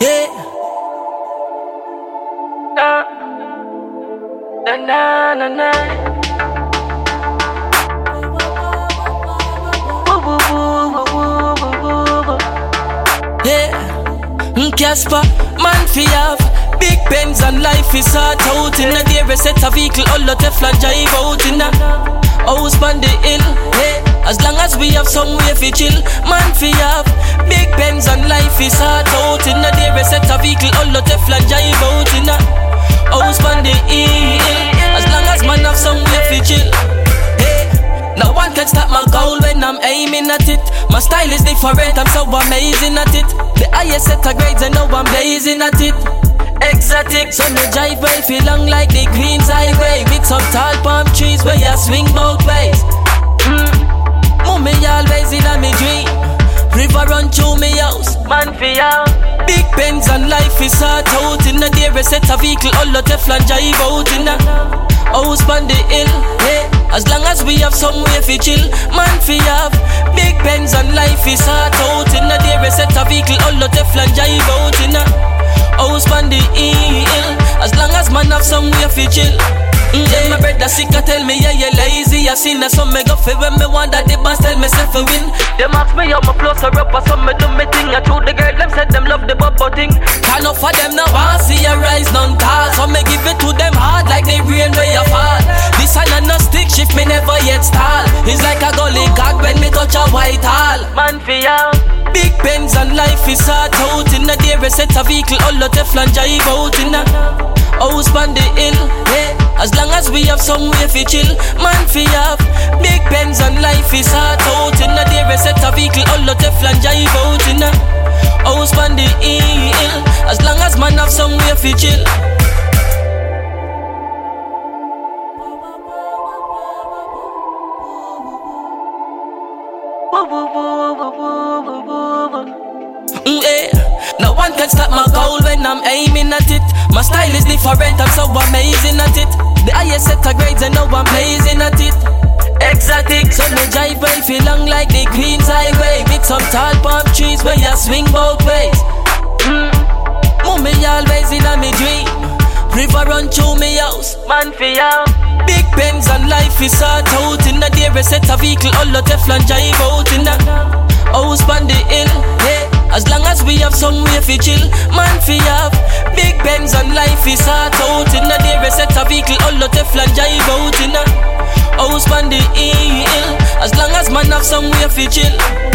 Yeah. Na na na na. Woo. Yeah, Caspa, man fi have Big Benz and life is hard out In a day we set a vehicle all the Teflon drive out In a house on the hill hey. As long as we have somewhere fi chill Man fi have Big Benz and life is hard out In a day we set a vehicle all the Teflon drive out In a house on the hill As long as man have some somewhere fi chill Hey, no one can stop my goal when I'm aiming at it. My style is different, I'm so amazing at it. The highest set of grades, I know I'm blazing at it. Exotic, so no jive way, feel long like the Queen's Highway. With some tall palm trees where you swing both ways. Mm. Mommy always in a me dream. River run through me house. Man fi out. Big Benz and life is hard out in a day set a vehicle all the Teflon drive out in a house on the hill. Hey, as long as we have somewhere fi chill, man fi have Big Benz and life is hard out in a day set a vehicle all the Teflon drive long as man have somewhere fi chill. Mm, yeah, my brother sick a tell me yeah you lazy. I seen a some me go fi when me want that the boss tell me say fi win. Them ask me how my flow so up or some me do me thing. I told the girl them said them love the bubble thing. Can't enough of them now want see a rise none tall So me give it to them hard like the rain where you fall This and no stick shift me never yet stall It's like a gully cock when me touch a white hall Man fi out. Big Benz and life is hard out In a day set a vehicle all the Teflon drive out In a house on the hill hey. As long as we have somewhere fi chill Man fi have. Big Benz and life is hard out In a day we set a vehicle all the Teflon drive out In a house on the hill. As long as man have somewhere fi chill one can stop my goal when I'm aiming at it. My style is different, I'm so amazing at it. The highest set of grades, I know I'm blazing at it. Exotic, so me drive way feel long like the Queen's Highway with some tall palm trees where you swing both ways. Mm. Mommy always in a me dream. River run through me house. Man fi out. Big Benz and life is hard out in day we set a vehicle all the Teflon drive out in a house on the hill. As we have somewhere fi chill, man fi have Big Benz and life is hard out in a day we set a vehicle all the Teflon drive out in a house on the hill. As long as man have somewhere fi chill.